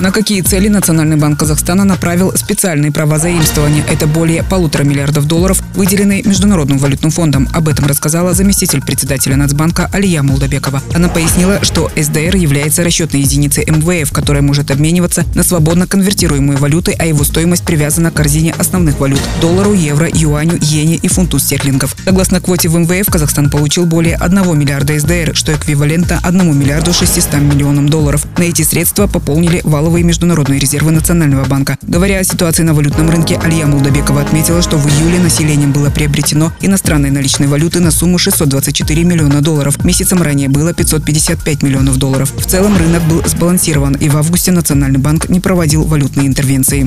На какие цели Национальный банк Казахстана направил специальные права заимствования? Это более полутора миллиардов долларов, выделенные Международным валютным фондом. Об этом рассказала заместитель председателя Нацбанка Алия Молдобекова. Она пояснила, что СДР является расчетной единицей МВФ, которая может обмениваться на свободно конвертируемые валюты, а его стоимость привязана к корзине основных валют – доллару, евро, юаню, иене и фунту стерлингов. Согласно квоте в МВФ, Казахстан получил более 1 миллиарда СДР, что эквивалентно 1 миллиарду 600 миллионам долларов. На эти средства пополнили валовые международные резервы Национального банка. Говоря о ситуации на валютном рынке, Алия Мулдабекова отметила, что в июле населением было приобретено иностранной наличной валюты на сумму 624 миллиона долларов. Месяцем ранее было 555 миллионов долларов. В целом рынок был сбалансирован, и в августе Национальный банк не проводил валютные интервенции.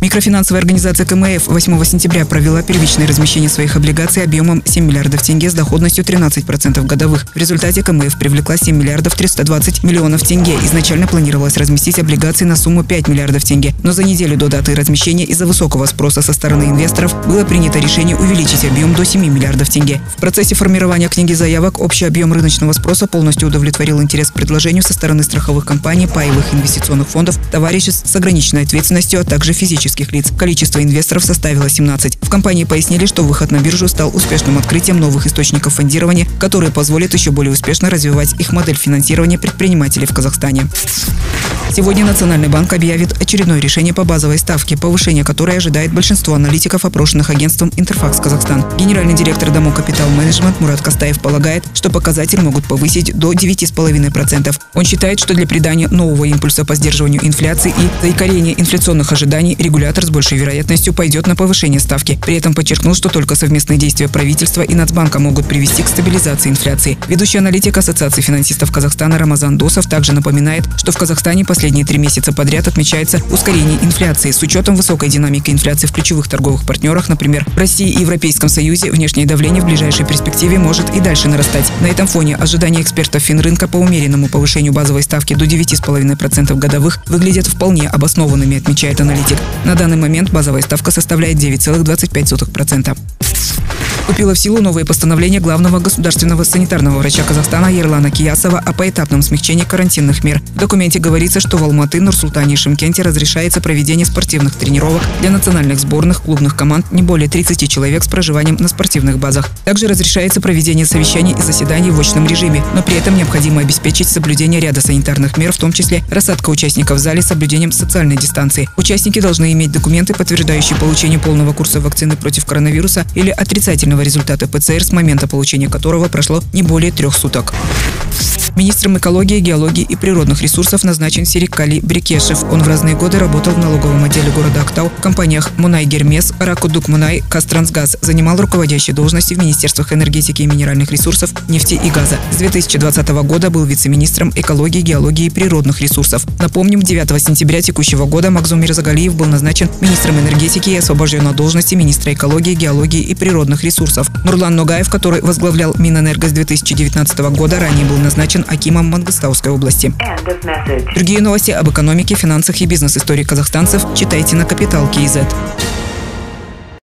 Микрофинансовая организация КМФ 8 сентября провела первичное размещение своих облигаций объемом 7 миллиардов тенге с доходностью 13% годовых. В результате КМФ привлекла 7 миллиардов 320 миллионов тенге. Изначально планировалось разместить облигации на сумму 5 миллиардов тенге. Но за неделю до даты размещения из-за высокого спроса со стороны инвесторов было принято решение увеличить объем до 7 миллиардов тенге. В процессе формирования книги заявок общий объем рыночного спроса полностью удовлетворил интерес к предложению со стороны страховых компаний, паевых инвестиционных фондов, товариществ с ограниченной ответственностью, а также физических физических лиц. Количество инвесторов составило 17. В компании пояснили, что выход на биржу стал успешным открытием новых источников фондирования, которые позволят еще более успешно развивать их модель финансирования предпринимателей в Казахстане. Сегодня Национальный банк объявит очередное решение по базовой ставке, повышение которой ожидает большинство аналитиков, опрошенных агентством «Интерфакс Казахстан». Генеральный директор Домо Капитал Менеджмент Мурат Кастаев полагает, что показатель могут повысить до 9,5%. Он считает, что для придания нового импульса по сдерживанию инфляции и заикарения инфляционных ожиданий регулятор с большей вероятностью пойдет на повышение ставки. При этом подчеркнул, что только совместные действия правительства и Нацбанка могут привести к стабилизации инфляции. Ведущий аналитик Ассоциации финансистов Казахстана Рамазан Досов также напоминает, что в Казахстане последние три месяца подряд отмечается ускорение инфляции. С учетом высокой динамики инфляции в ключевых торговых партнерах, например, в России и Европейском Союзе, внешнее давление в ближайшей перспективе может и дальше нарастать. На этом фоне ожидания экспертов Финрынка по умеренному повышению базовой ставки до 9,5% годовых выглядят вполне обоснованными, отмечает аналитик. На данный момент базовая ставка составляет 9,25%. Вступило в силу новое постановление главного государственного санитарного врача Казахстана Ерлана Киясова о поэтапном смягчении карантинных мер. В документе говорится, что в Алматы, Нурсултане и Шимкенте разрешается проведение спортивных тренировок для национальных сборных клубных команд не более 30 человек с проживанием на спортивных базах. Также разрешается проведение совещаний и заседаний в очном режиме, но при этом необходимо обеспечить соблюдение ряда санитарных мер, в том числе рассадка участников в зале с соблюдением социальной дистанции. Участники должны иметь документы, подтверждающие получение полного курса вакцины против коронавируса или отрицательного результата ПЦР, с момента получения которого прошло не более трех суток. Министром экологии, геологии и природных ресурсов назначен Серикали Брикешев. Он в разные годы работал в налоговом отделе города Актау, в компаниях Мунай Гермес, Ракудук Мунай, Кастрансгаз. Занимал руководящие должности в Министерствах энергетики и минеральных ресурсов, нефти и газа. С 2020 года был вице-министром экологии, геологии и природных ресурсов. Напомним, 9 сентября текущего года Макзум Мирзагалиев был назначен министром энергетики и освобожден от должности министра экологии, геологии и природных ресурсов. Нурлан Ногаев, который возглавлял Минэнерго с 2019 года, ранее был назначен Акимом Мангостауской области. Другие новости об экономике, финансах и бизнес-истории казахстанцев читайте на Капитал Киезет.